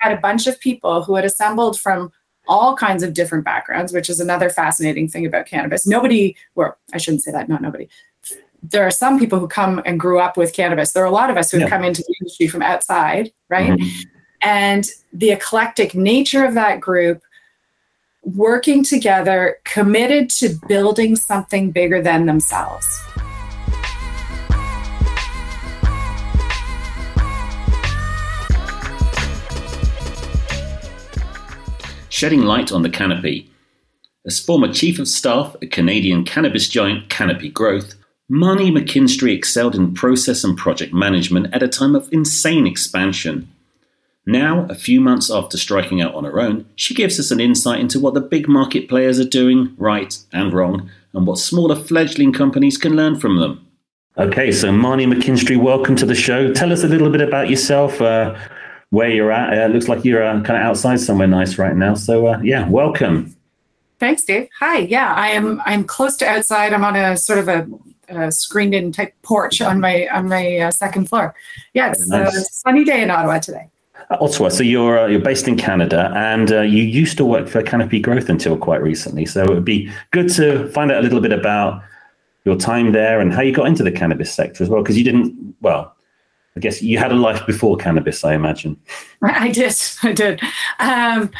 had a bunch of people who had assembled from all kinds of different backgrounds, which is another fascinating thing about cannabis. Nobody, well, I shouldn't say that, not nobody. There are some people who come and grew up with cannabis. There are a lot of us who have yeah. come into the industry from outside, right? Mm-hmm. And the eclectic nature of that group working together, committed to building something bigger than themselves. Shedding light on the canopy. As former Chief of Staff at Canadian cannabis giant Canopy Growth, Marnie McKinstry excelled in process and project management at a time of insane expansion. Now, a few months after striking out on her own, she gives us an insight into what the big market players are doing right and wrong, and what smaller fledgling companies can learn from them. Okay, so Marnie McKinstry, welcome to the show. Tell us a little bit about yourself. Uh, where you're at. It looks like you're uh, kind of outside somewhere nice right now. So uh, yeah, welcome. Thanks, Dave. Hi. Yeah, I am. I'm close to outside. I'm on a sort of a, a screened-in type porch on my on my uh, second floor. Yeah, it's nice. a sunny day in Ottawa today. Ottawa. So you're uh, you're based in Canada, and uh, you used to work for Canopy Growth until quite recently. So it would be good to find out a little bit about your time there and how you got into the cannabis sector as well, because you didn't. Well, I guess you had a life before cannabis, I imagine. I did. I did. Um,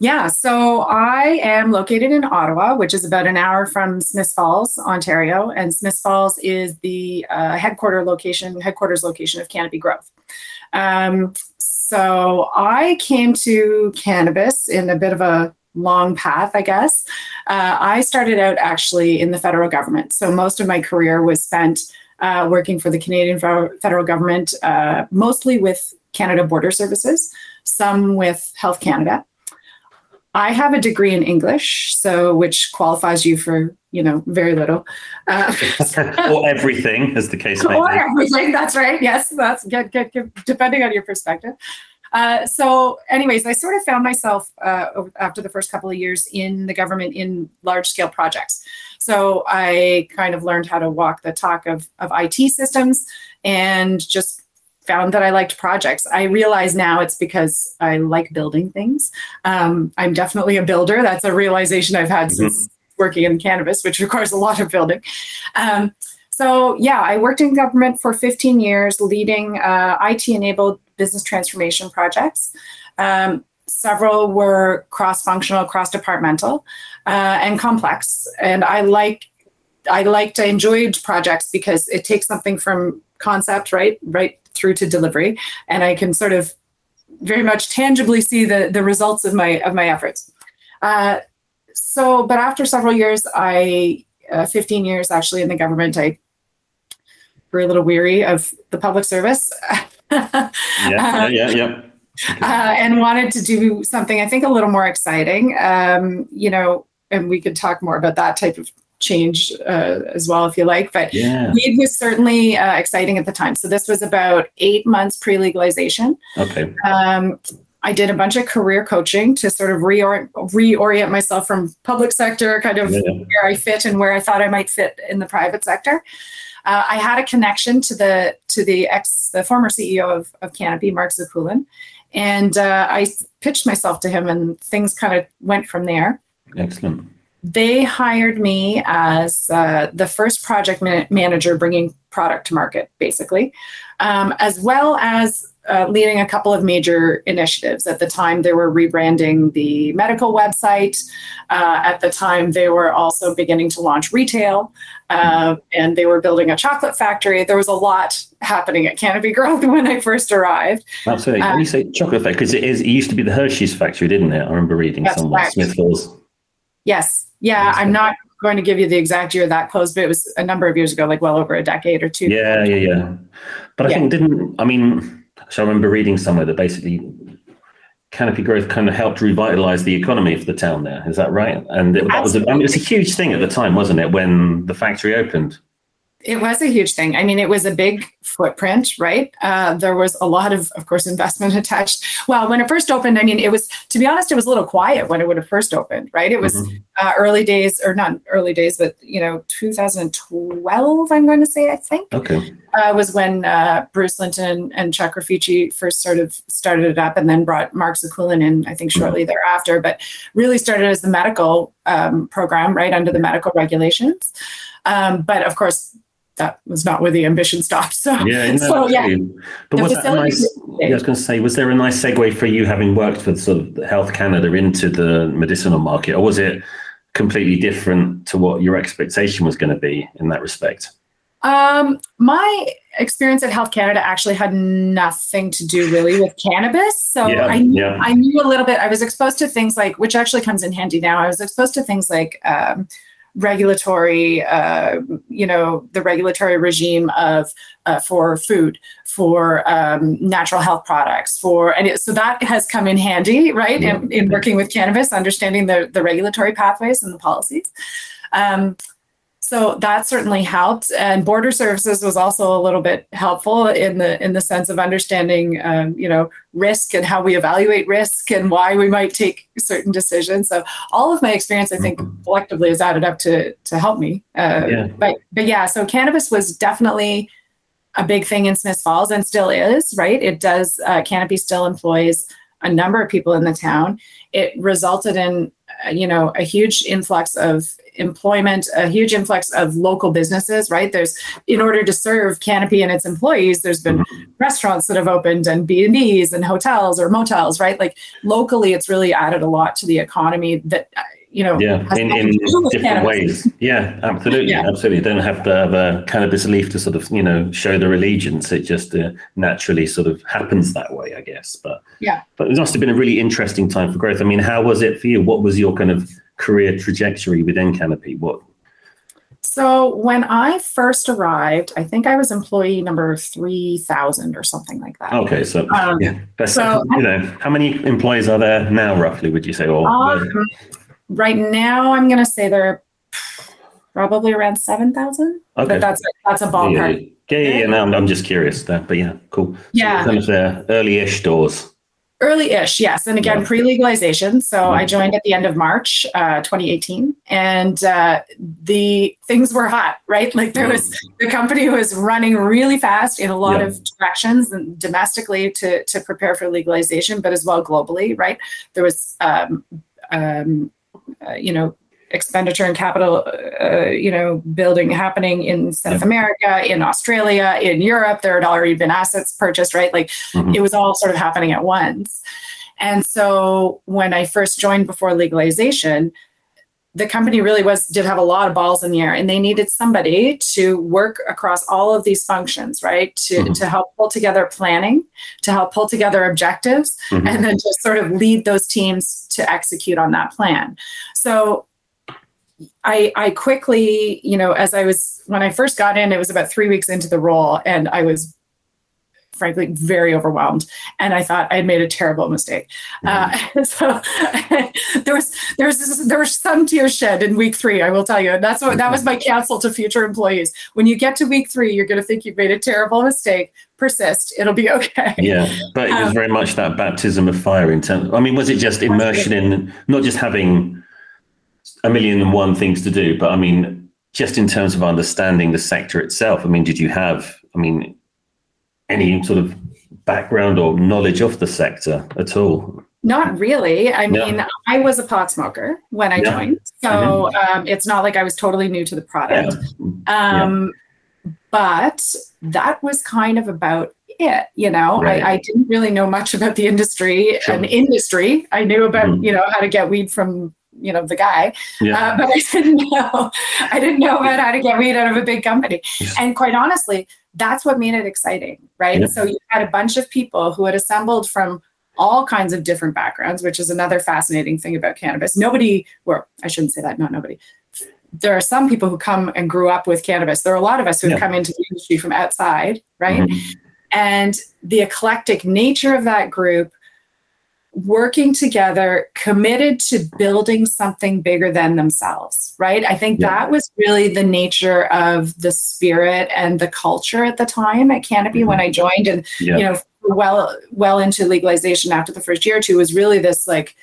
yeah, so I am located in Ottawa, which is about an hour from Smith Falls, Ontario, and Smith Falls is the uh, headquarter location, headquarters location of Canopy Growth. Um, so I came to cannabis in a bit of a long path, I guess. Uh, I started out actually in the federal government, so most of my career was spent uh, working for the Canadian federal government, uh, mostly with Canada Border Services, some with Health Canada. I have a degree in English, so which qualifies you for you know very little, uh, or everything, as the case may or be. everything. That's right. Yes, that's good. Good. good depending on your perspective. Uh, so, anyways, I sort of found myself uh, after the first couple of years in the government in large scale projects. So I kind of learned how to walk the talk of, of IT systems and just found that I liked projects. I realize now it's because I like building things. Um, I'm definitely a builder. That's a realization I've had mm-hmm. since working in cannabis, which requires a lot of building. Um, so, yeah, I worked in government for 15 years, leading uh, IT enabled business transformation projects. Um, several were cross functional, cross departmental uh, and complex. And I like I liked I enjoyed projects because it takes something from concept right right through to delivery, and I can sort of very much tangibly see the the results of my of my efforts. Uh, so, but after several years, I uh, 15 years actually in the government, I grew a little weary of the public service. yeah, yeah, yeah, yeah. Uh, and wanted to do something I think a little more exciting. Um, you know, and we could talk more about that type of change uh, as well if you like. But yeah. weed was certainly uh, exciting at the time. So this was about eight months pre legalization. Okay. Um, I did a bunch of career coaching to sort of reorient, reorient myself from public sector, kind of yeah. where I fit and where I thought I might fit in the private sector. Uh, I had a connection to the to the ex the former CEO of, of Canopy, Mark Zekulin, and uh, I pitched myself to him, and things kind of went from there. Excellent. They hired me as uh, the first project man- manager bringing product to market, basically, um, as well as uh, leading a couple of major initiatives. At the time, they were rebranding the medical website. Uh, at the time, they were also beginning to launch retail, uh, and they were building a chocolate factory. There was a lot happening at Canopy Growth when I first arrived. Absolutely. when you um, say chocolate factory, because it is, it used to be the Hershey's factory, didn't it? I remember reading somewhere, Smiths Falls. Yes. Yeah, I'm not going to give you the exact year that closed, but it was a number of years ago, like well over a decade or two. Yeah, yeah, yeah. But I yeah. think didn't I mean so I remember reading somewhere that basically canopy growth kind of helped revitalize the economy for the town there. Is that right? And it, that was a, I mean, it was a huge thing at the time, wasn't it, when the factory opened? It was a huge thing. I mean, it was a big footprint, right? Uh, there was a lot of, of course, investment attached. Well, when it first opened, I mean, it was, to be honest, it was a little quiet when it would have first opened, right? It was, mm-hmm. uh, early days, or not early days, but you know, 2012. I'm going to say, I think. Okay. Uh, was when uh, Bruce Linton and Chuck Rifici first sort of started it up, and then brought Mark Zekulin in, I think, shortly thereafter. But really started as the medical um, program, right under the medical regulations. Um, but of course, that was not where the ambition stopped. So, yeah, no, so yeah. But was that a nice? Yeah, I was going to say, was there a nice segue for you having worked with sort of Health Canada into the medicinal market, or was it completely different to what your expectation was going to be in that respect? Um, my experience at Health Canada actually had nothing to do really with cannabis. So Yeah, I, knew, yeah. I knew a little bit. I was exposed to things like, which actually comes in handy now. I was exposed to things like um, regulatory, uh, you know, the regulatory regime of uh, for food, for um, natural health products, for and it, so that has come in handy, right? In, in working with cannabis, understanding the the regulatory pathways and the policies. Um, so that certainly helped. And border services was also a little bit helpful in the in the sense of understanding um, you know risk and how we evaluate risk and why we might take certain decisions. So all of my experience i think collectively has added up to to help me. Uh, Yeah. but but yeah so cannabis was definitely a big thing in Smith falls and still is right? It does uh, canopy still employs a number of people in the town. It resulted in you know a huge influx of employment a huge influx of local businesses right? There's in order to serve canopy and its employees there's been mm-hmm. restaurants that have opened and b&b's and hotels or motels right? Like locally it's really added a lot to the economy that you know Yeah, in, in to do with different cannabis. ways. Yeah, absolutely, Yeah. absolutely. Don't have to have a cannabis leaf to sort of you know show their allegiance. It just uh, naturally sort of happens that way, I guess. But Yeah. but it must have been a really interesting time for growth. I mean, how was it for you? What was your kind of career trajectory within Canopy? What? So when I first arrived, I think I was employee number 3000 or something like that. Okay, so Um, yeah, so- you know, how many employees are there now, roughly? Would you say? Or Um, right now, I'm going to say they're probably around 7,000. okay, But that's that's a yeah, ballpark. yeah, yeah, yeah, no, I'm, I'm just curious there, but yeah, cool. So Yeah. kind of the early-ish doors. Early-ish, yes. And again, Yeah. pre-legalization. So I Mhm. joined at the end of March, uh, 2018, and uh, the things were hot, right? Like there was the company was running really fast in a lot Yeah. of directions, and domestically to to prepare for legalization, but as well globally, right? There was, um, um, uh, you know. Expenditure and capital, uh, you know, building happening in South Yeah. America, in Australia, in Europe. There had already been assets purchased, right? Like Mhm. it was all sort of happening at once. And so when I first joined before legalization, the company really was did have a lot of balls in the air and they needed somebody to work across all of these functions right to, Mhm. to help pull together planning to help pull together objectives Mhm. and then just sort of lead those teams to execute on that plan so I, I quickly, you know, as I was when I first got in, it was about three weeks into the role, and I was frankly very overwhelmed. And i thought i had made a terrible mistake. Uh, so there was there was this, there was some tears shed in week three i will tell you. And that's what that was my counsel to future employees. When you get to week three you're going to think you've made a terrible mistake. Persist. It'll be okay. Yeah, but it was Um, very much that baptism of fire in terms. I mean, was it just immersion in not just having a million and one things to do, but I mean, just in terms of understanding the sector itself? I mean, did you have, I mean, any sort of background or knowledge of the sector at all? Not really. I Yeah. mean, I was a pot smoker when I Yeah. joined, so um, it's not like I was totally new to the product. Yeah. Um, But that was kind of about it. You know, Right. I, I didn't really know much about the industry. Sure. An industry, I knew about Mhm. you know how to get weed from you know the guy, Yeah. uh, but I didn't know. I didn't know about how to get weed out of a big company. And quite honestly, that's what made it exciting, right? So you had a bunch of people who had assembled from all kinds of different backgrounds, which is another fascinating thing about cannabis. Nobody, well, I shouldn't say that, not nobody. There are some people who come and grew up with cannabis. There are a lot of us who have Yeah. come into the industry from outside, right? Mhm. And the eclectic nature of that group working together, committed to building something bigger than themselves, right? I think Yeah. that was really the nature of the spirit and the culture at the time at Canopy when mm-hmm. I joined. And Yeah. you know well well into legalization after the first year or two was really this like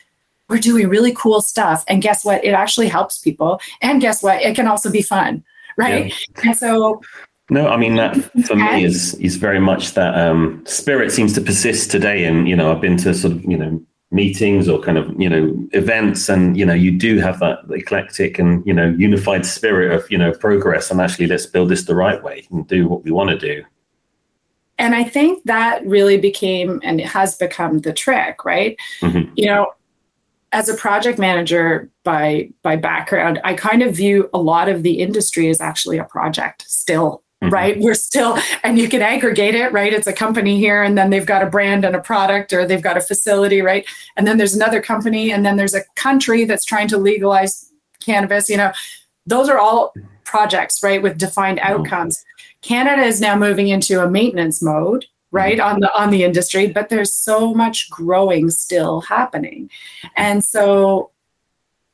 we're doing really cool stuff. And guess what? It actually helps people. And guess what? It can also be fun. Right. Yeah. And so no, I mean that for me is is very much that um, spirit seems to persist today. And you know, I've been to sort of you know meetings or kind of you know events, and you know, you do have that eclectic and you know unified spirit of you know progress. And actually, let's build this the right way and do what we want to do. And I think that really became and it has become the trick, right? Mm-hmm. You know, as a project manager by by background, I kind of view a lot of the industry as actually a project still Mm-hmm. right? We're still, and you can aggregate it, right? It's a company here, and then they've got a brand and a product, or they've got a facility, right? And then there's another company, and then there's a country that's trying to legalize cannabis. You know, those are all projects, right, with defined mm-hmm. outcomes. Canada is now moving into a maintenance mode, right mm-hmm. on the on the industry but there's so much growing still happening and so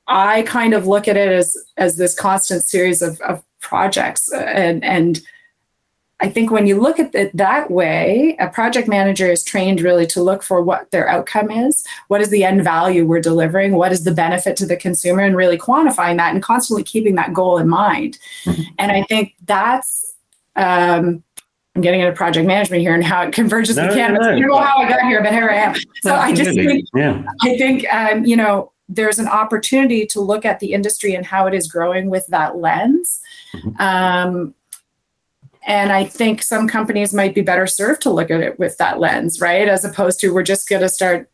i kind of look at it as as this constant series of, of projects and and I think when you look at it that way, a project manager is trained really to look for what their outcome is, what is the end value we're delivering, what is the benefit to the consumer, and really quantifying that and constantly keeping that goal in mind. Mm-hmm. And I think that's um, I'm getting into project management here and how it converges no, with cannabis. No, no. I don't know how I got here, but here I am. So I just think, yeah. I think um, you know, there's an opportunity to look at the industry and how it is growing with that lens. Mm-hmm. Um, and I think some companies might be better served to look at it with that lens, right? As opposed to we're just going to start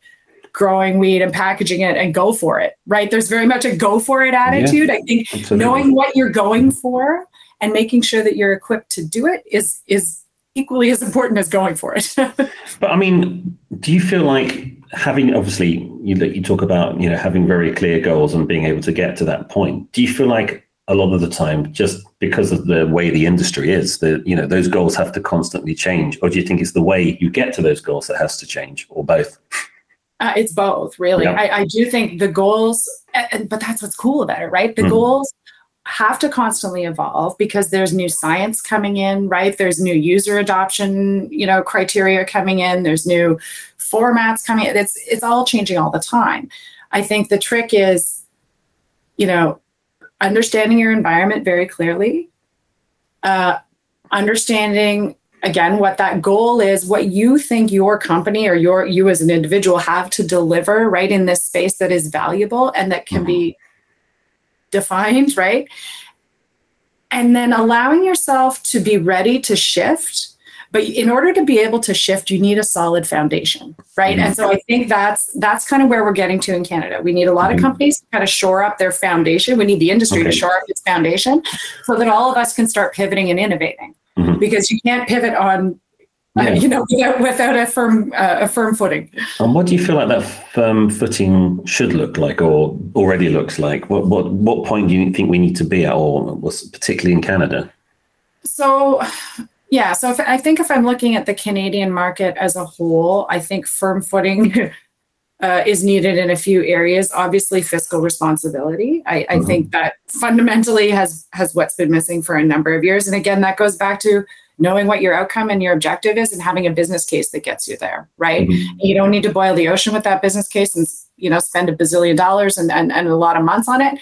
growing weed and packaging it and go for it, right? There's very much a go for it attitude. Yeah, I think absolutely. knowing what you're going for and making sure that you're equipped to do it is is equally as important as going for it. but I mean, do you feel like having obviously you you talk about you know having very clear goals and being able to get to that point? Do you feel like a lot of the time just because of the way the industry is that you know those goals have to constantly change. Or do you think it's the way you get to those goals that has to change or both? Uh, it's both really. Yeah. I, I, do think the goals but that's what's cool about it right? The mm. goals have to constantly evolve because there's new science coming in right? There's new user adoption you know criteria coming in. There's new formats coming in. It's it's all changing all the time. I think the trick is you know understanding your environment very clearly, uh, understanding again what that goal is, what you think your company or your you as an individual have to deliver right in this space that is valuable and that can mm-hmm. be defined, right? And then allowing yourself to be ready to shift but in order to be able to shift you need a solid foundation right mm-hmm. and so i think that's that's kind of where we're getting to in canada we need a lot mm-hmm. of companies to kind of shore up their foundation we need the industry okay. to shore up its foundation so that all of us can start pivoting and innovating mm-hmm. because you can't pivot on uh, yeah. uh, you know without, without a firm uh, a firm footing and what do you feel like that firm footing should look like or already looks like what what what point do you think we need to be at or particularly in canada so yeah, so if, I think if I'm looking at the Canadian market as a whole, I think firm footing uh, is needed in a few areas. Obviously, fiscal responsibility. I, I mm-hmm. think that fundamentally has has what's been missing for a number of years. And again, that goes back to knowing what your outcome and your objective is, and having a business case that gets you there. Right? Mm-hmm. You don't need to boil the ocean with that business case and you know spend a bazillion dollars and, and, and a lot of months on it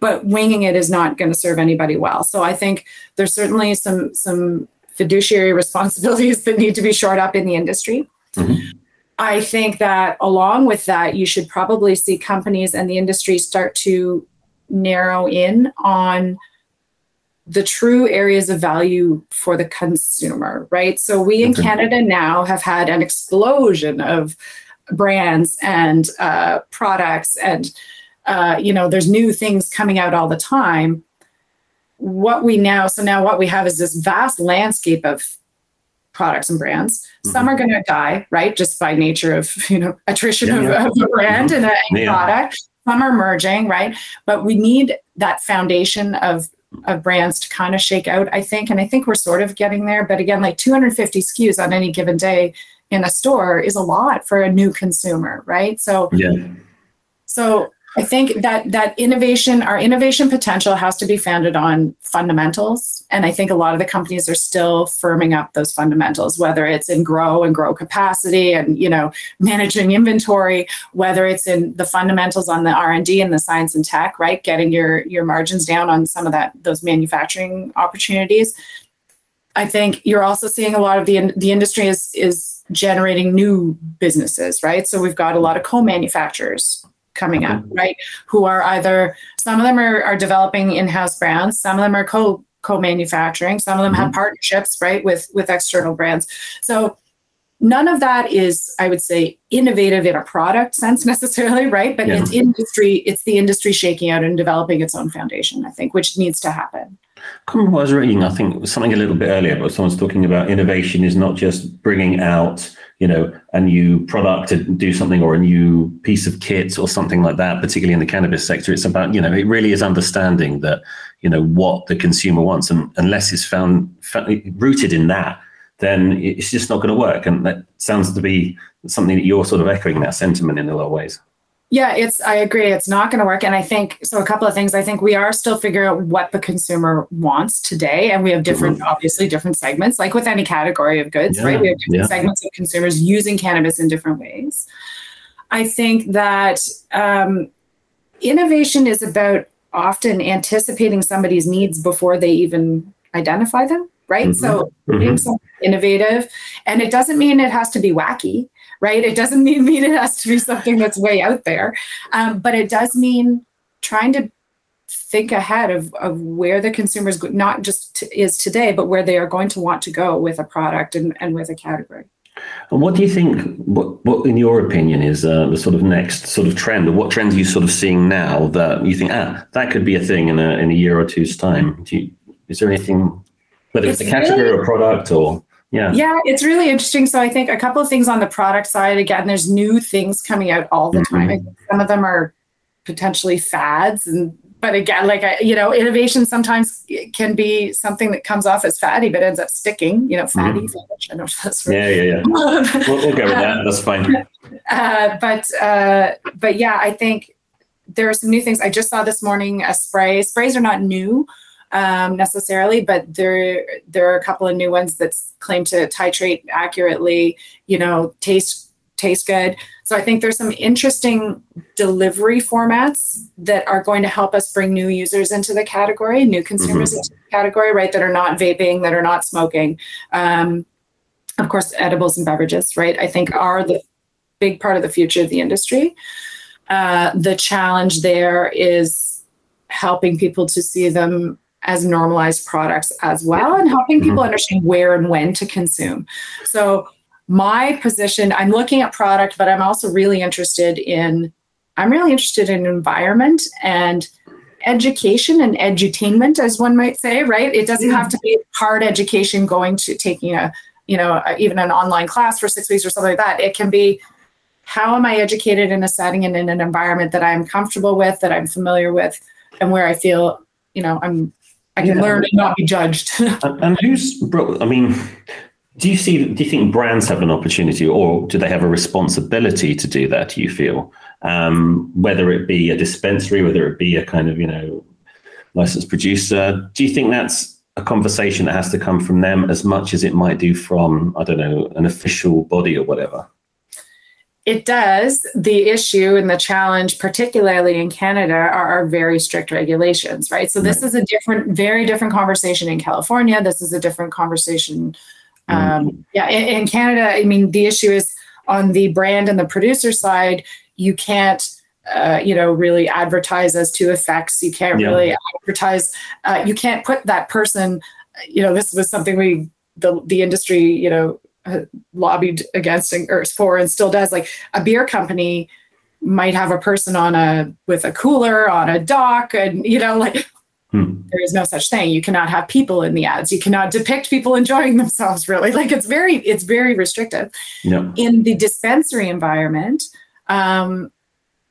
but winging it is not going to serve anybody well. So I think there's certainly some some fiduciary responsibilities that need to be shored up in the industry. Mm-hmm. I think that along with that, you should probably see companies and the industry start to narrow in on the true areas of value for the consumer, right? So we in Canada now have had an explosion of brands and uh, products and uh, you know, there's new things coming out all the time. What we now, so now what we have is this vast landscape of products and brands. Mm-hmm. Some are going to die, right, just by nature of you know attrition yeah, of, yeah. of, a brand mm-hmm. and a yeah. product. Some are merging, right, but we need that foundation of of brands to kind of shake out. I think, and I think we're sort of getting there. But again, like 250 SKUs on any given day in a store is a lot for a new consumer, right? So, yeah. So I think that that innovation, our innovation potential has to be founded on fundamentals. And I think a lot of the companies are still firming up those fundamentals, whether it's in grow and grow capacity and you know managing inventory, whether it's in the fundamentals on the R&D and the science and tech, right? Getting your your margins down on some of that those manufacturing opportunities. I think you're also seeing a lot of the the industry is is generating new businesses, right? So we've got a lot of co-manufacturers coming up, right? Who are either some of them are, are developing in-house brands, some of them are co co-manufacturing, some of them mm-hmm. have partnerships, right, with with external brands. So none of that is, I would say, innovative in a product sense necessarily, right? But yeah. it's industry, it's the industry shaking out and developing its own foundation, I think, which needs to happen. I what I was reading, I think something a little bit earlier, but someone's talking about innovation is not just bringing out you know, a new product to do something or a new piece of kit or something like that, particularly in the cannabis sector. It's about, you know, it really is understanding that, you know, what the consumer wants. And unless it's found, found rooted in that, then it's just not going to work. And that sounds to be something that you're sort of echoing that sentiment in a lot of ways. Yeah, it's I agree. It's not going to work. And I think so a couple of things. I think we are still figuring out what the consumer wants today. And we have different, mm-hmm. obviously different segments, like with any category of goods, yeah, right? We have different yeah. segments of consumers using cannabis in different ways. I think that um, innovation is about often anticipating somebody's needs before they even identify them, right? Mm-hmm. So mm-hmm. being something innovative. And it doesn't mean it has to be wacky right? It doesn't mean, mean it has to be something that's way out there, um, but it does mean trying to think ahead of, of where the consumers not just t- is today, but where they are going to want to go with a product and, and with a category. And what do you think? What, what in your opinion, is uh, the sort of next sort of trend, or what trends are you sort of seeing now that you think, ah, that could be a thing in a in a year or two's time? Do you, is there anything, whether it's, it's a category really, or a product, or yeah. Yeah it's really interesting. So i think a couple of things on the product side again there's new things coming out all the mm-hmm. time. Some of them are potentially fads and but again like I, you know innovation sometimes can be something that comes off as fatty but ends up sticking you know fatty mm-hmm. I know that's right. yeah yeah yeah. We'll, we'll, go with that. That's fine. Uh, but uh, but yeah i think there are some new things. I just saw this morning a spray. Sprays are not new um, necessarily, but there there are a couple of new ones that claim to titrate accurately. You know, taste taste good. So I think there's some interesting delivery formats that are going to help us bring new users into the category, new consumers mm-hmm. into the category, right? That are not vaping, that are not smoking. Um, of course, edibles and beverages, right? I think are the big part of the future of the industry. Uh, the challenge there is helping people to see them as normalized products as well and helping people mm-hmm. understand where and when to consume. So my position, I'm looking at product, but I'm also really interested in I'm really interested in environment and education and edutainment, as one might say, right? It doesn't have to be hard education going to taking a, you know, even an online class for six weeks or something like that. It can be how am I educated in a setting and in an environment that I'm comfortable with, that I'm familiar with, and where I feel, you know, I'm I can yeah. learn and not be judged. and, who's, I mean, do you see? Do you think brands have an opportunity, or do they have a responsibility to do that? Do you feel, um, whether it be a dispensary, whether it be a kind of you know licensed producer? Do you think that's a conversation that has to come from them as much as it might do from I don't know an official body or whatever? It does. The issue and the challenge, particularly in Canada, are our very strict regulations, right? So, this right. is a different, very different conversation in California. This is a different conversation. Um, mm. Yeah, in, in, Canada, I mean, the issue is on the brand and the producer side, you can't. Uh, you know, really advertise as to effects. You can't yeah. really advertise. Uh, you can't put that person. You know, this was something we the the industry. You know, lobbied against and, or for and still does like a beer company might have a person on a with a cooler on a dock and you know like hmm. there is no such thing you cannot have people in the ads you cannot depict people enjoying themselves really like it's very it's very restrictive yeah. in the dispensary environment um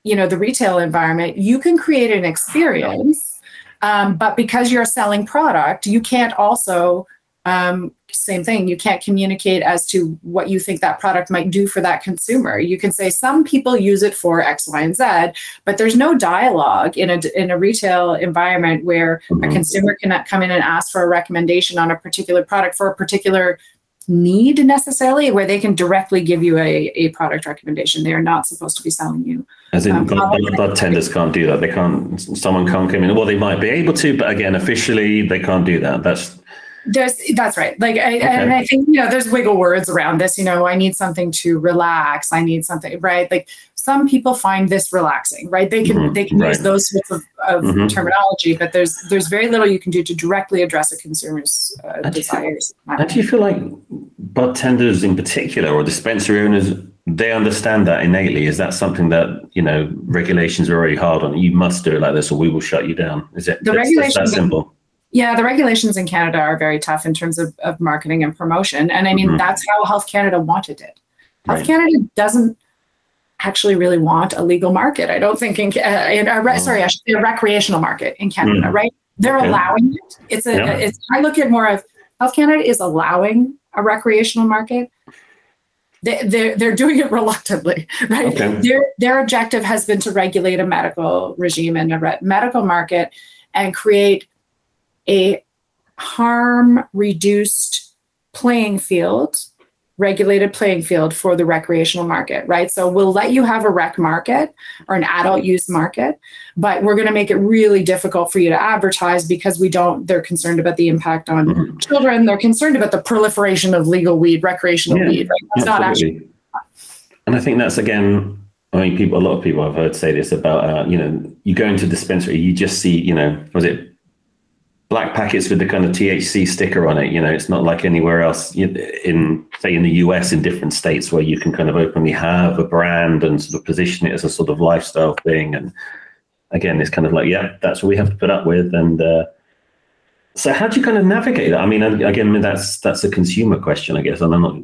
you know the retail environment you can create an experience um, but because you're selling product you can't also um, same thing. You can't communicate as to what you think that product might do for that consumer. You can say some people use it for X, Y, and Z, but there's no dialogue in a in a retail environment where mm-hmm. a consumer cannot come in and ask for a recommendation on a particular product for a particular need necessarily where they can directly give you a, a product recommendation they are not supposed to be selling you as in um, bud, tenders can't do that they can't someone can't come in well they might be able to but again officially they can't do that that's there's that's right like I, okay. and i think you know there's wiggle words around this you know i need something to relax i need something right like some people find this relaxing right they can mm-hmm. they can right. use those sorts of, of mm-hmm. terminology but there's there's very little you can do to directly address a consumer's uh, and desires do you, and do you feel like bud tenders in particular or dispensary owners they understand that innately is that something that you know regulations are already hard on you must do it like this or we will shut you down is it the regulations that simple yeah, the regulations in Canada are very tough in terms of, of marketing and promotion. And I mean, mm-hmm. that's how Health Canada wanted it. Health right. Canada doesn't actually really want a legal market. I don't think in, uh, in a re- oh. sorry, I should say a recreational market in Canada, mm. right? They're okay. allowing it. It's a, yeah. it's, I look at more of Health Canada is allowing a recreational market. They, they're, they're doing it reluctantly, right? Okay. Their, their objective has been to regulate a medical regime and a re- medical market and create a harm reduced playing field, regulated playing field for the recreational market, right? So we'll let you have a rec market or an adult use market, but we're going to make it really difficult for you to advertise because we don't, they're concerned about the impact on mm-hmm. children. They're concerned about the proliferation of legal weed, recreational yeah, weed, right? That's not actually. And I think that's again, I mean, people, a lot of people I've heard say this about, uh, you know, you go into a dispensary, you just see, you know, was it black packets with the kind of THC sticker on it. You know, it's not like anywhere else in, say, in the US in different states where you can kind of openly have a brand and sort of position it as a sort of lifestyle thing. And again, it's kind of like, yeah, that's what we have to put up with. And uh, so, how do you kind of navigate that? I mean, again, that's that's a consumer question, I guess, and I'm not.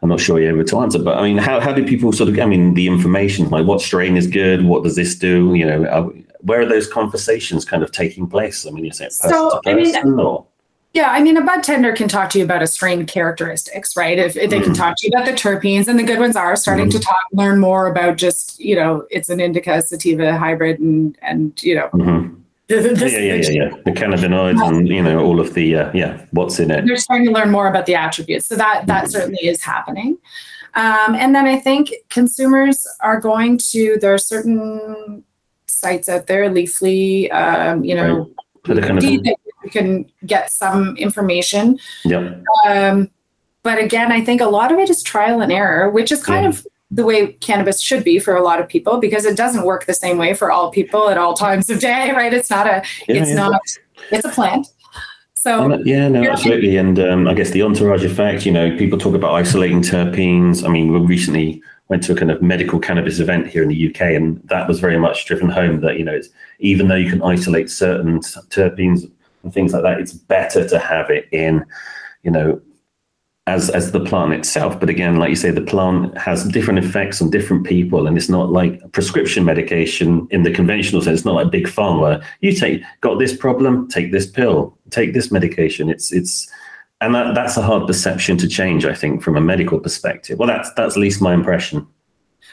I'm not sure you're able to answer, but I mean, how, how do people sort of, I mean, the information, like what strain is good? What does this do? You know, where are those conversations kind of taking place? I mean, is it person so, to person I mean, or? Yeah, I mean, a bud tender can talk to you about a strain characteristics, right? If, if they can talk to you about the terpenes, and the good ones are starting mm. to talk, learn more about just, you know, it's an indica sativa hybrid, and and you know, mm-hmm. This, yeah, yeah, yeah, yeah. The cannabinoids and you know all of the uh, yeah, what's in it. They're starting to learn more about the attributes, so that that mm-hmm. certainly is happening. Um, and then I think consumers are going to there are certain sites out there, Leafly, um, you know, right. kind of you can get some information. Yep. Um, but again, I think a lot of it is trial and error, which is kind yeah. of the way cannabis should be for a lot of people because it doesn't work the same way for all people at all times of day, right? It's not a, yeah, it's yeah. not, it's a plant. So yeah, no, absolutely. And um, I guess the entourage effect, you know, people talk about isolating terpenes. I mean, we recently went to a kind of medical cannabis event here in the UK, and that was very much driven home that you know, it's, even though you can isolate certain terpenes and things like that, it's better to have it in, you know, as as the plant itself. But again, like you say, the plant has different effects on different people, and it's not like prescription medication in the conventional sense. It's not like big pharma. You take got this problem, take this pill, take this medication. It's it's and that, that's a hard perception to change, I think, from a medical perspective. Well, that's that's at least my impression.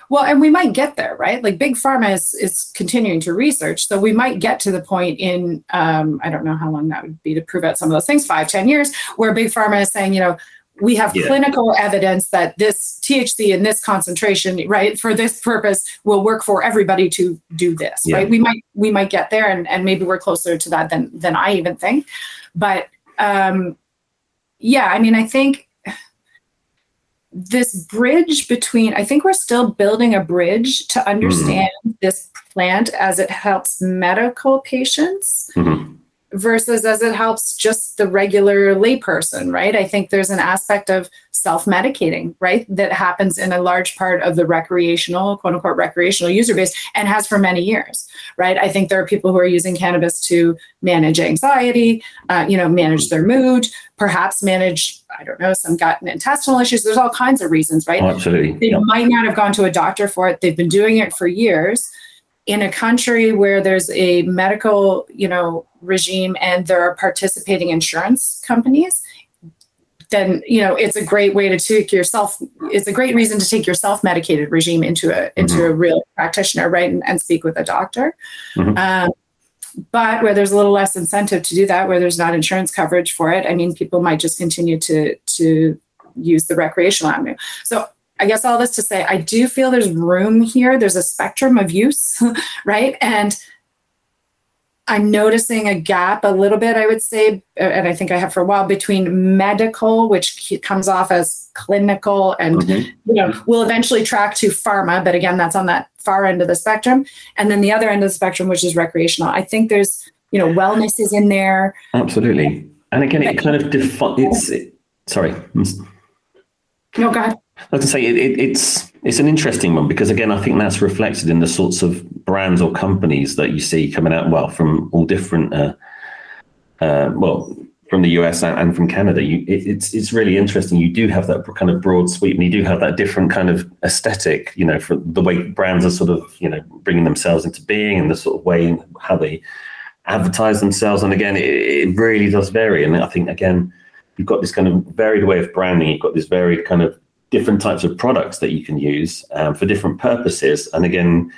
Well, and we might get there, right? Like big pharma is, is continuing to research, so we might get to the point in um, I don't know how long that would be to prove out some of those things, five, ten years, where big pharma is saying, you know, we have yeah. clinical evidence that this THC in this concentration, right, for this purpose will work for everybody to do this, yeah. right? We might we might get there, and and maybe we're closer to that than than I even think, but um, yeah, I mean, I think this bridge between, I think we're still building a bridge to understand mm-hmm. this plant as it helps medical patients. Mm-hmm versus as it helps just the regular layperson, right? I think there's an aspect of self medicating, right, that happens in a large part of the recreational, quote unquote, recreational user base and has for many years, right? I think there are people who are using cannabis to manage anxiety, uh, you know, manage their mood, perhaps manage, I don't know, some gut and intestinal issues. There's all kinds of reasons, right? Oh, absolutely. They might not have gone to a doctor for it, they've been doing it for years in a country where there's a medical, you know, regime and there are participating insurance companies, then you know it's a great way to take yourself it's a great reason to take your self-medicated regime into a into mm-hmm. a real practitioner right and, and speak with a doctor mm-hmm. um, but where there's a little less incentive to do that where there's not insurance coverage for it i mean people might just continue to to use the recreational avenue so i guess all this to say i do feel there's room here there's a spectrum of use right and I'm noticing a gap a little bit, I would say, and I think I have for a while, between medical, which comes off as clinical and mm-hmm. you know will eventually track to pharma, but again, that's on that far end of the spectrum, and then the other end of the spectrum, which is recreational. I think there's you know wellness is in there. Absolutely, and again, it kind of defines. It, sorry. No, go ahead. I can say it, it, it's it's an interesting one because again, I think that's reflected in the sorts of brands or companies that you see coming out. Well, from all different, uh, uh, well, from the US and from Canada. You, it, it's it's really interesting. You do have that kind of broad sweep, and you do have that different kind of aesthetic. You know, for the way brands are sort of you know bringing themselves into being and the sort of way how they advertise themselves. And again, it, it really does vary. And I think again, you've got this kind of varied way of branding. You've got this varied kind of different types of products that you can use um, for different purposes. And again,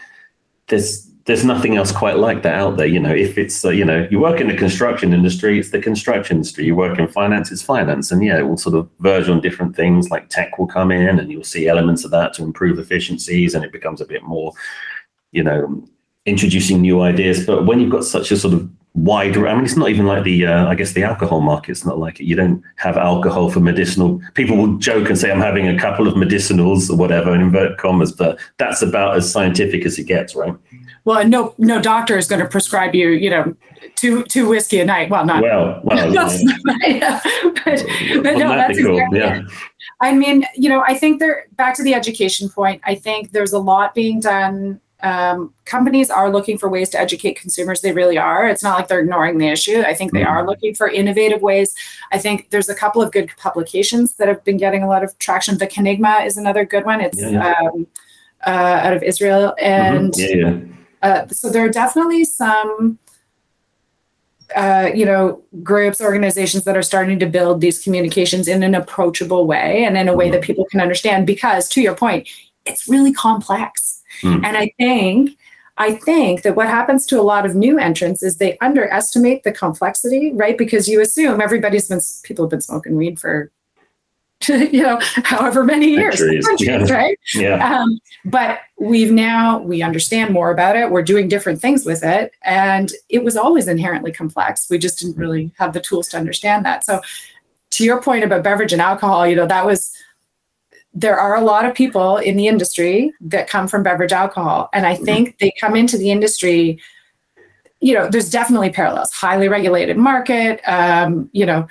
there's there's nothing else quite like that out there. You know, if it's uh, you know you work in the construction industry, it's the construction industry. You work in finance, it's finance, and yeah, it will sort of verge on different things. Like tech will come in, and you'll see elements of that to improve efficiencies, and it becomes a bit more, you know, introducing new ideas. But when you've got such a sort of wide. I mean, it's not even like the. Uh, I guess the alcohol market's not like it. You don't have alcohol for medicinal. People will joke and say, "I'm having a couple of medicinals or whatever," in inverted commas, but that's about as scientific as it gets, right? Well, no, no doctor is going to prescribe you, you know, two two whiskey a night. Well, not well, well, yeah. but, but no, that's exactly yeah. It. I mean, you know, I think there. Back to the education point. I think there's a lot being done um, companies are looking for ways to educate consumers. They really are. It's not like they're ignoring the issue. I think they mm-hmm. are looking for innovative ways. I think there's a couple of good publications that have been getting a lot of traction. The Cannigma is another good one. It's yeah, yeah. Um, uh, out of Israel, and mm-hmm. yeah, uh, so there are definitely some. Uh, you know, groups, organizations that are starting to build these communications in an approachable way and in a way mm-hmm. that people can understand. Because, to your point, it's really complex Mm. And I think I think that what happens to a lot of new entrants is they underestimate the complexity, right? Because you assume everybody's been people have been smoking weed for you know however many years yeah. right yeah. Um, but we've now we understand more about it we're doing different things with it and it was always inherently complex we just didn't really have the tools to understand that so to your point about beverage and alcohol you know that was there are a lot of people in the industry that come from beverage alcohol and i mm-hmm. think they come into the industry you know there's definitely parallels. Highly regulated market um, you know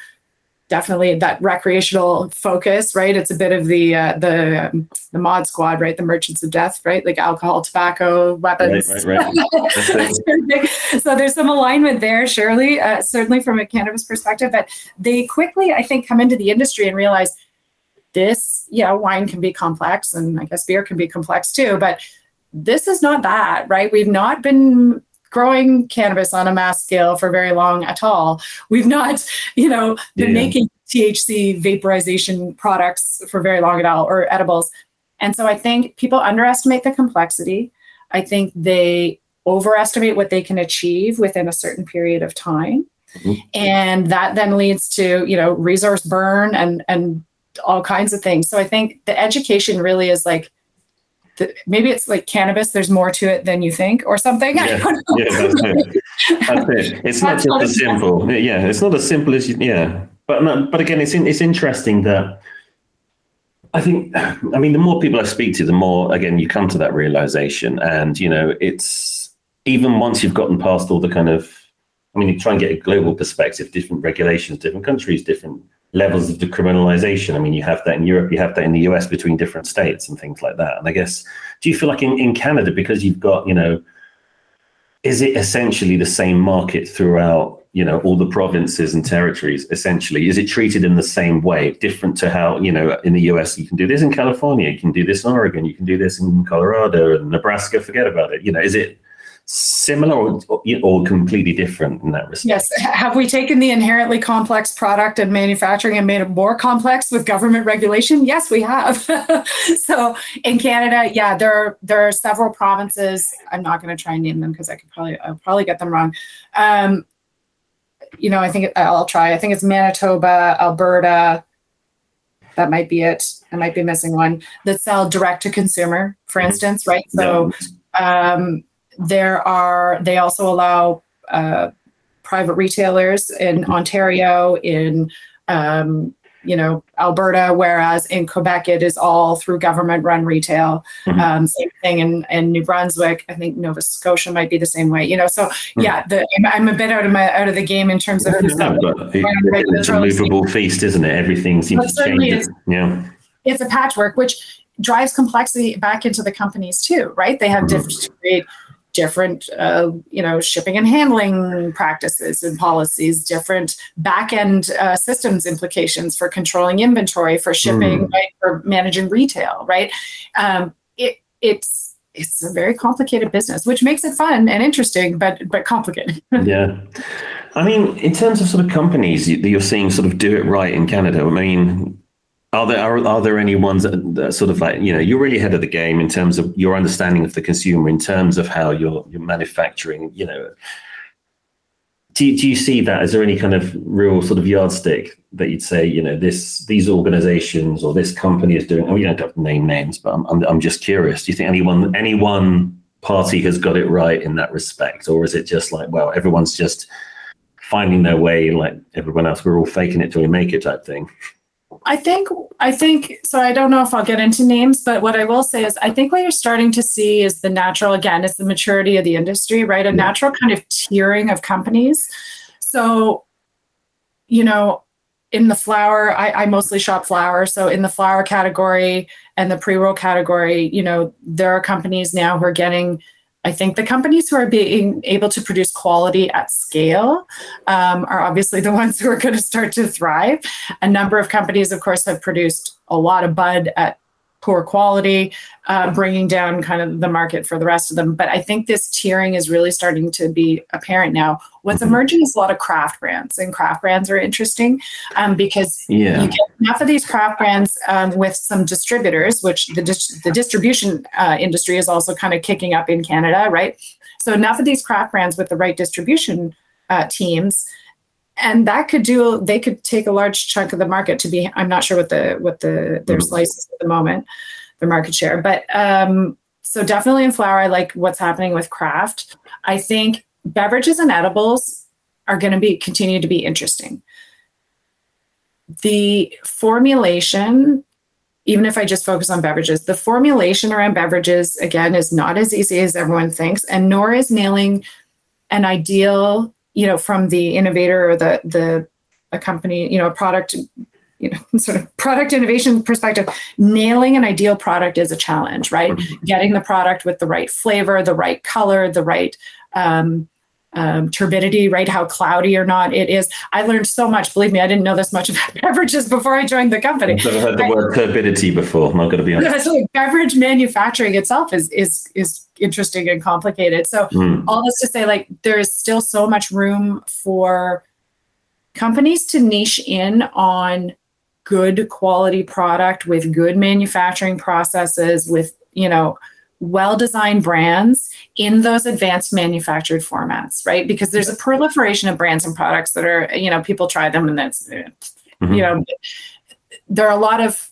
definitely that recreational focus right? It's a bit of the uh, the um, the mod squad right? The merchants of death right? Like alcohol tobacco weapons. Right, right, right. so there's some alignment there surely uh, certainly from a cannabis perspective but they quickly i think come into the industry and realize this, yeah, wine can be complex and I guess beer can be complex too, but this is not that, right? We've not been growing cannabis on a mass scale for very long at all. We've not, you know, been yeah. making THC vaporization products for very long at all or edibles. And so I think people underestimate the complexity. I think they overestimate what they can achieve within a certain period of time. Mm-hmm. And that then leads to, you know, resource burn and and all kinds of things. So I think the education really is like the, maybe it's like cannabis. There's more to it than you think, or something. Yeah, yeah that's, it. that's it. It's not just as simple. Yeah, it's not as simple as you, yeah. But but again, it's in, it's interesting that I think. I mean, the more people I speak to, the more again you come to that realization, and you know, it's even once you've gotten past all the kind of. I mean, you try and get a global perspective, different regulations, different countries, different levels of decriminalization. I mean, you have that in Europe, you have that in the US between different states and things like that. And I guess, do you feel like in, in Canada, because you've got, you know, is it essentially the same market throughout, you know, all the provinces and territories, essentially? Is it treated in the same way, different to how, you know, in the US, you can do this in California, you can do this in Oregon, you can do this in Colorado and Nebraska, forget about it. You know, is it similar or, or completely different in that respect? Yes. Have we taken the inherently complex product and manufacturing and made it more complex with government regulation? Yes, we have. so in Canada, yeah, there are, there are several provinces. I'm not going to try and name them because I could probably I'll probably get them wrong. Um, you know, I think I'll try. I think it's Manitoba, Alberta. That might be it. I might be missing one that sell direct to consumer, for mm-hmm. instance, right? So. Um, there are, they also allow uh, private retailers in Ontario, in, um, you know, Alberta, whereas in Quebec it is all through government run retail. Mm-hmm. Um, same thing in, in New Brunswick. I think Nova Scotia might be the same way. You know, so mm-hmm. yeah, the, I'm a bit out of my out of the game in terms of who's no, it's a movable feast, isn't it? Everything seems to change. yeah, it's a patchwork, which drives complexity back into the companies too, right? They have mm-hmm. different different uh, you know shipping and handling practices and policies different back end uh, systems implications for controlling inventory for shipping mm. right for managing retail right? Um, it, it's it's a very complicated business which makes it fun and interesting but but complicated. Yeah. I mean in terms of sort of companies that you're seeing sort of do it right in canada i mean are there are, are there any ones that, sort of like you know you're really ahead of the game in terms of your understanding of the consumer in terms of how you're you're manufacturing you know? Do, do you see that? Is there any kind of real sort of yardstick that you'd say you know this these organizations or this company is doing oh you don't have to name names but I'm, I'm, I'm just curious. Do you think anyone any one party has got it right in that respect? Or is it just like well everyone's just finding their way like everyone else we're all faking it till we make it type thing I think I think so. I don't know if I'll get into names, but what I will say is I think what you're starting to see is the natural again is the maturity of the industry, right? A natural kind of tiering of companies. So, you know, in the flower, I, I mostly shop flower. So in the flower category and the pre-roll category, you know, there are companies now who are getting I think the companies who are being able to produce quality at scale um, are obviously the ones who are going to start to thrive. A number of companies, of course, have produced a lot of bud at poor quality, uh, bringing down kind of the market for the rest of them. But I think this tiering is really starting to be apparent now. What's mm-hmm. emerging is a lot of craft brands, and craft brands are interesting um, because yeah. you get enough of these craft brands um, with some distributors, which the, dis- the distribution uh, industry is also kind of kicking up in Canada, right? So enough of these craft brands with the right distribution uh, teams and that could do they could take a large chunk of the market to be i'm not sure what the what the their mm-hmm. slices at the moment their market share. But um so definitely in flower i like what's happening with craft i think beverages and edibles are going to be continue to be interesting. The formulation even if i just focus on beverages the formulation around beverages again is not as easy as everyone thinks and nor is nailing an ideal you know, from the innovator or the the a company, you know, a product, you know, sort of product innovation perspective, nailing an ideal product is a challenge, right? Mm-hmm. Getting the product with the right flavor, the right color, the right um, um, turbidity, right? How cloudy or not it is. I learned so much. Believe me, I didn't know this much about beverages before I joined the company. I've never heard the I, word turbidity before. I'm not going to be honest. So beverage manufacturing itself is is is interesting and complicated. So mm. all this to say, like, there is still so much room for companies to niche in on good quality product with good manufacturing processes with you know well designed brands in those advanced manufactured formats, right? Because there's a proliferation of brands and products that are, you know, people try them and that's, mm-hmm. you know, there are a lot of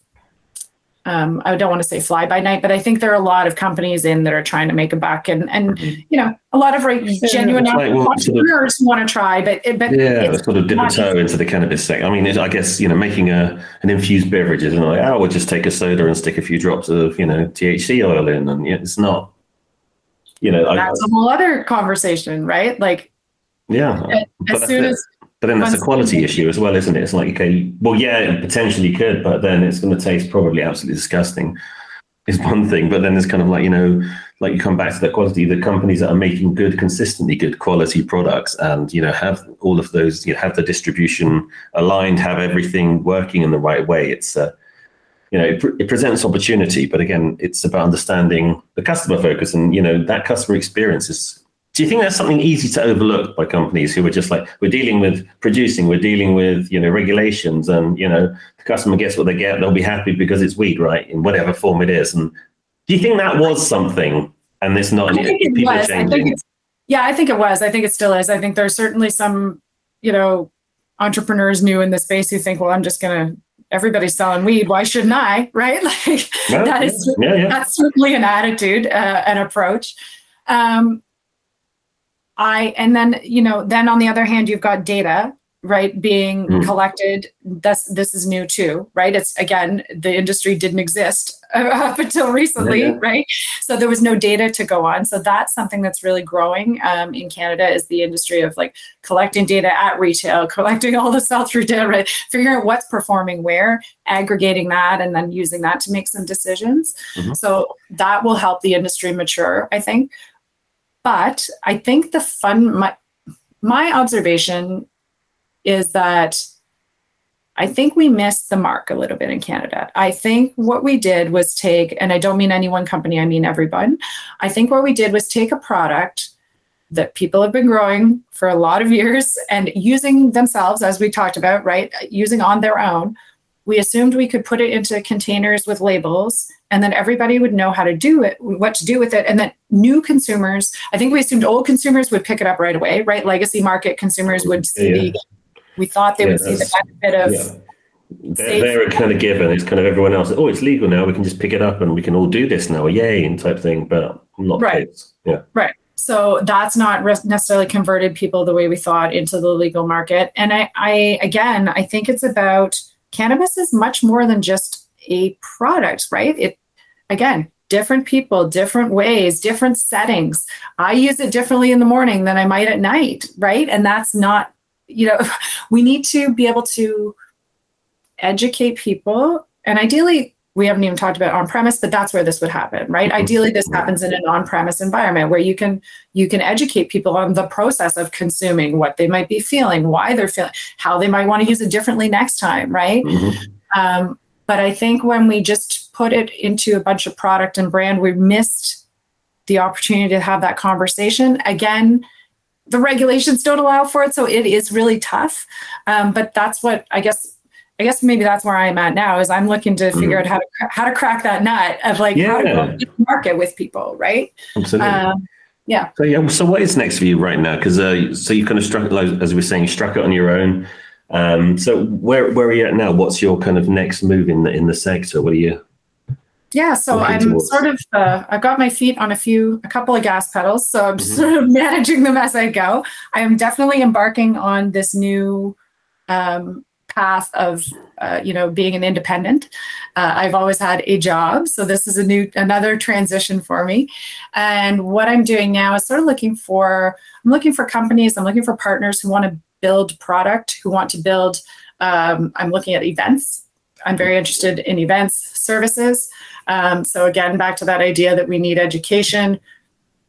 um, I don't want to say fly by night, but I think there are a lot of companies in that are trying to make a buck, and and mm-hmm. you know a lot of right, genuine like, well, entrepreneurs sort of, want to try, but but yeah, sort of dip a toe into the cannabis sector. I mean, I guess you know making a an infused beverage isn't like oh we'll just take a soda and stick a few drops of you know THC oil in, and it's not. You know, that's I, a whole other conversation, right? Like, yeah, as soon as but then that's a quality issue as well, isn't it? It's like, okay, well, yeah, it potentially could, but then it's going to taste probably absolutely disgusting, is one thing. But then there's kind of like, you know, like you come back to that quality, the companies that are making good, consistently good quality products and, you know, have all of those, you know, have the distribution aligned, have everything working in the right way. It's, uh, you know, it, it presents opportunity, but again, it's about understanding the customer focus and, you know, that customer experience is do you think that's something easy to overlook by companies who are just like we're dealing with producing, we're dealing with you know regulations, and you know the customer gets what they get, they'll be happy because it's weed, right, in whatever form it is. And do you think that was something, and it's not? I think it was. I think changing? it's, yeah, I think it was. I think it still is. I think there's certainly some, you know, entrepreneurs new in the space who think, well, I'm just gonna. Everybody's selling weed. Why shouldn't I? Right? Like that is yeah, yeah. that's certainly an attitude, uh, an approach. Um, I and then you know then on the other hand you've got data right being Mm. collected. This this is new too, right? It's again the industry didn't exist up until recently, Yeah. right? So there was no data to go on. So that's something that's really growing um, in Canada is the industry of like collecting data at retail, collecting all the sell through data, right? figuring out what's performing where, aggregating that, and then using that to make some decisions. Mhm. So that will help the industry mature, I think. But I think the fun, my, my observation is that I think we missed the mark a little bit in Canada. I think what we did was take, and I don't mean any one company, I mean everyone. I think what we did was take a product that people have been growing for a lot of years and using themselves, as we talked about, right? Using on their own. We assumed we could put it into containers with labels and then everybody would know how to do it, what to do with it. And then new consumers, I think we assumed old consumers would pick it up right away, right? Legacy market consumers would see, Yeah, yeah. we thought they Yeah, would see the benefit of. Yeah. They're, they're kind of given. It's kind of everyone else. Oh, it's legal now. We can just pick it up and we can all do this now. Yay, and type thing. But not Right. kids. Yeah. Right. So that's not necessarily converted people the way we thought into the legal market. And I, I, again, I think it's about cannabis is much more than just a product, right? It, again, different people, different ways, different settings. I use it differently in the morning than I might at night, right? And that's not, you know, we need to be able to educate people. And ideally, we haven't even talked about on premise, but that's where this would happen, right? Mhm. Ideally, this happens in an on premise environment where you can you can educate people on the process of consuming, what they might be feeling, why they're feeling, how they might want to use it differently next time, right? Mhm. Um, but I think when we just put it into a bunch of product and brand, we missed the opportunity to have that conversation. Again, the regulations don't allow for it, so it is really tough. Um, but that's what I guess. I guess maybe that's where I'm at now. Is I'm looking to figure out how to how to crack that nut of like how to Yeah. go to market with people, right? Absolutely. Um, yeah. So yeah, so what is next for you right now? Because uh, so you kind of struck, like, as we were saying, you struck it on your own. Um, so where where are you at now? What's your kind of next move in the in the sector? What are you? Yeah, so I'm towards- sort of uh, I've got my feet on a few a couple of gas pedals, so I'm Mhm. sort of managing them as I go. I am definitely embarking on this new um, path of uh, you know being an independent. Uh, I've always had a job, so this is a new another transition for me. And what I'm doing now is sort of looking for I'm looking for companies, I'm looking for partners who want to build product, who want to build. Um, I'm looking at events. I'm very interested in events, services. Um, so again, back to that idea that we need education.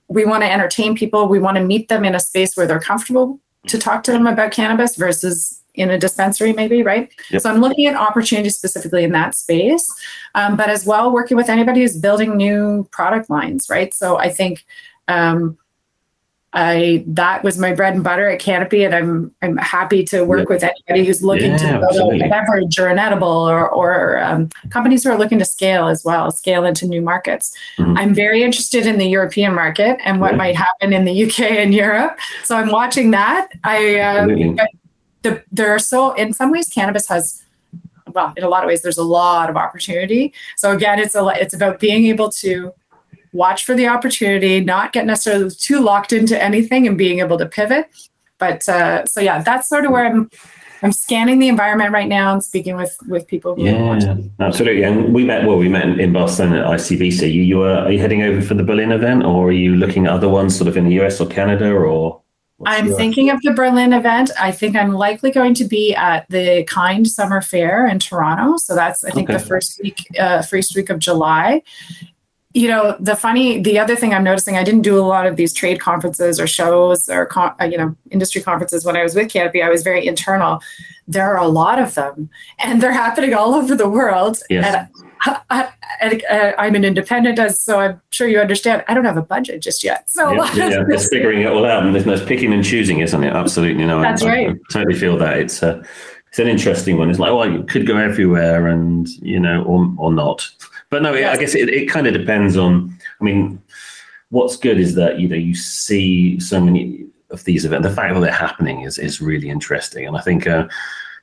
We want to entertain people. We want to meet them in a space where they're comfortable to talk to them about cannabis versus in a dispensary, maybe, right? Yep. So I'm looking at opportunities specifically in that space, um, but as well working with anybody who's building new product lines, right? So I think um, I that was my bread and butter at Canopy, and I'm I'm happy to work Yep. with anybody who's looking Yeah, to build absolutely. a beverage or an edible or or um, companies who are looking to scale as well, scale into new markets. Mhm. I'm very interested in the European market and what Yeah. might happen in the UK and Europe. So I'm watching that. I uh. The, there are so in some ways cannabis has well in a lot of ways there's a lot of opportunity. So again, it's a it's about being able to watch for the opportunity, not get necessarily too locked into anything, and being able to pivot. But uh, so yeah, that's sort of where I'm. I'm scanning the environment right now and speaking with with people Yeah, absolutely. And we met. Well, we met in, Barcelona at ICBC. You, you were, are you heading over for the Berlin event, or are you looking at other ones, sort of in the US or Canada, or? What's I'm thinking of the Berlin event. I think I'm likely going to be at the Kind Summer Fair in Toronto. So that's I think Okay. the first week, uh, first week of July. You know the funny the other thing i'm noticing i didn't do a lot of these trade conferences or shows or uh, you know industry conferences when i was with canopy i was very internal there are a lot of them and they're happening all over the world yes. and I, am an independent, as so I'm sure you understand. I don't have a budget just yet, so yeah, yeah, it's figuring it all out, and there's no picking and choosing, isn't it? Absolutely, no. That's I, right. I, totally feel that it's a, it's an interesting one. It's like, well, you could go everywhere, and you know, or or not. But no. I guess it, it kind of depends on. I mean, what's good is that you know you see so many of these events. The fact that they're happening is is really interesting, and I think. Uh,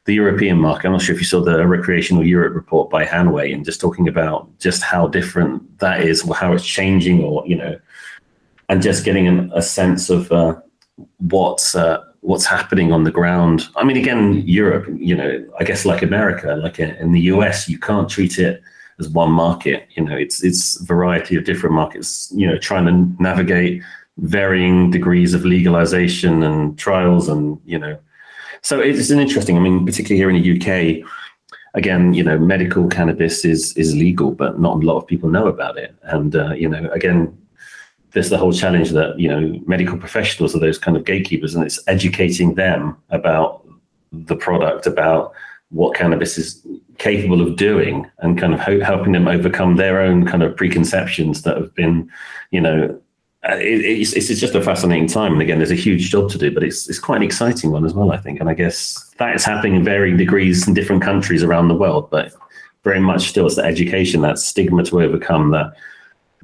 the European market. I'm not sure if you saw the Recreational Europe report by Hanway and just talking about just how different that is, or how it's changing, or you know, and just getting an, a sense of uh, what's uh, what's happening on the ground. I mean, again, Europe, you know, I guess like America, like in the US, you can't treat it as one market. You know, it's it's variety of different markets. You know, trying to navigate varying degrees of legalization and trials, and you know, so it's an interesting. I mean, particularly here in the UK, again, you know, medical cannabis is is legal, but not a lot of people know about it. And uh, you know, again, there's the whole challenge that you know medical professionals are those kind of gatekeepers, and it's educating them about the product, about what cannabis is capable of doing and kind of ho- helping them overcome their own kind of preconceptions that have been, you know, uh, it, it's, it's just a fascinating time. And again, there's a huge job to do, but it's, it's quite an exciting one as well, I think. And I guess that is happening in varying degrees in different countries around the world, but very much still it's the education, that stigma to overcome that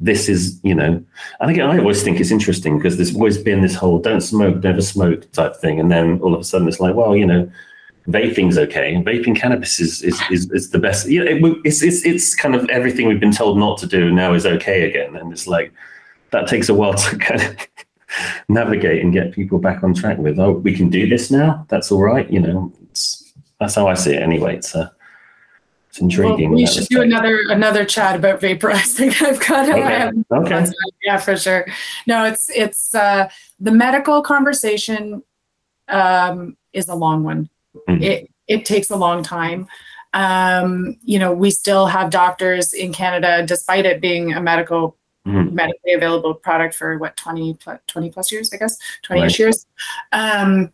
this is, you know, and again, I always think it's interesting because there's always been this whole don't smoke, never smoke type thing. And then all of a sudden it's like, well, you know, vaping's okay, vaping cannabis is is, is, is the best. You know, it, it's it's it's kind of everything we've been told not to do now is okay again, and it's like that takes a while to kind of navigate and get people back on track with. Oh, we can do this now. That's all right. You know, that's how I see it anyway. It's uh, it's intriguing. Well, we should respect. do another another chat about vaporizing. I've got okay. okay. yeah, for sure. No, it's it's uh, the medical conversation um, is a long one. Mm-hmm. It it takes a long time. Um, you know, we still have doctors in Canada, despite it being a medical mm-hmm. medically available product for what 20 plus, 20 plus years, I guess, 20 ish right. years. Um,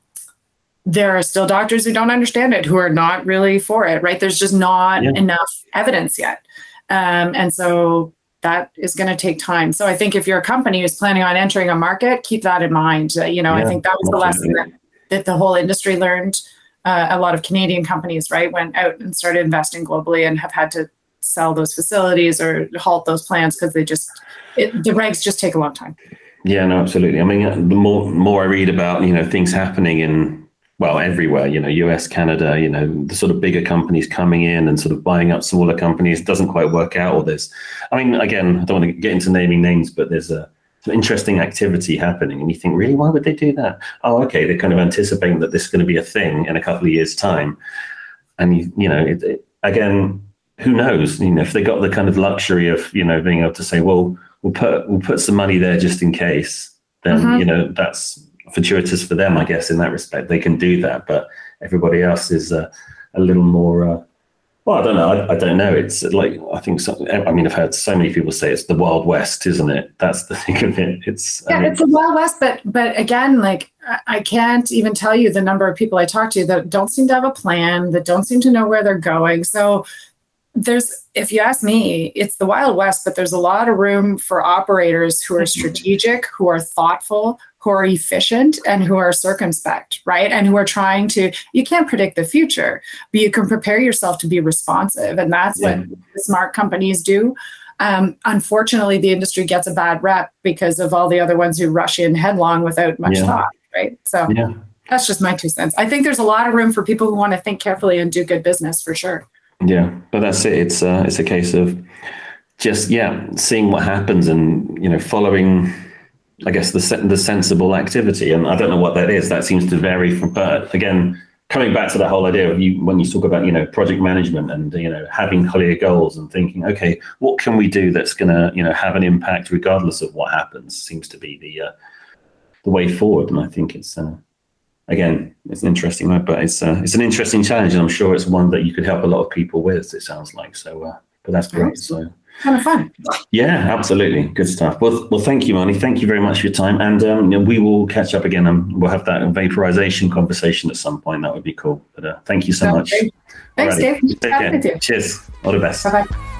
there are still doctors who don't understand it, who are not really for it, right? There's just not yeah. enough evidence yet. Um, and so that is going to take time. So I think if you're a company who's planning on entering a market, keep that in mind. Uh, you know, yeah, I think that was the lesson that, that the whole industry learned. Uh, a lot of Canadian companies, right, went out and started investing globally and have had to sell those facilities or halt those plans because they just it, the regs just take a long time. Yeah, no, absolutely. I mean, the more more I read about you know things happening in well everywhere, you know, US, Canada, you know, the sort of bigger companies coming in and sort of buying up smaller companies doesn't quite work out. Or there's, I mean, again, I don't want to get into naming names, but there's a some interesting activity happening, and you think, really, why would they do that? Oh, okay, they're kind of anticipating that this is going to be a thing in a couple of years' time, and you, you know, it, it, again, who knows? You know, if they got the kind of luxury of you know being able to say, well, we'll put we'll put some money there just in case, then mm-hmm. you know that's fortuitous for them, I guess. In that respect, they can do that, but everybody else is uh, a little more. Uh, well, I don't know. I, I, don't know. It's like I think. So, I mean, I've heard so many people say it's the Wild West, isn't it? That's the thing of it. It's yeah, I mean, it's the Wild West. But but again, like I can't even tell you the number of people I talk to that don't seem to have a plan, that don't seem to know where they're going. So there's if you ask me it's the wild west but there's a lot of room for operators who are mm-hmm. strategic who are thoughtful who are efficient and who are circumspect right and who are trying to you can't predict the future but you can prepare yourself to be responsive and that's yeah. what smart companies do um, unfortunately the industry gets a bad rep because of all the other ones who rush in headlong without much yeah. thought right so yeah. that's just my two cents i think there's a lot of room for people who want to think carefully and do good business for sure yeah, but that's it. It's uh, it's a case of just yeah, seeing what happens and you know following. I guess the the sensible activity, and I don't know what that is. That seems to vary from. But again, coming back to that whole idea of you when you talk about you know project management and you know having clear goals and thinking, okay, what can we do that's going to you know have an impact regardless of what happens, seems to be the uh, the way forward. And I think it's uh, again, it's an interesting one, but it's uh, it's an interesting challenge, and I'm sure it's one that you could help a lot of people with. It sounds like so, uh, but that's great. So kind of fun. Yeah, absolutely. Good stuff. Well, well, thank you, Marnie. Thank you very much for your time. And um, we will catch up again and we'll have that vaporization conversation at some point. That would be cool. But uh, thank you so much. Thanks, Alrighty. Dave. Take care. Cheers. All the best. Bye bye.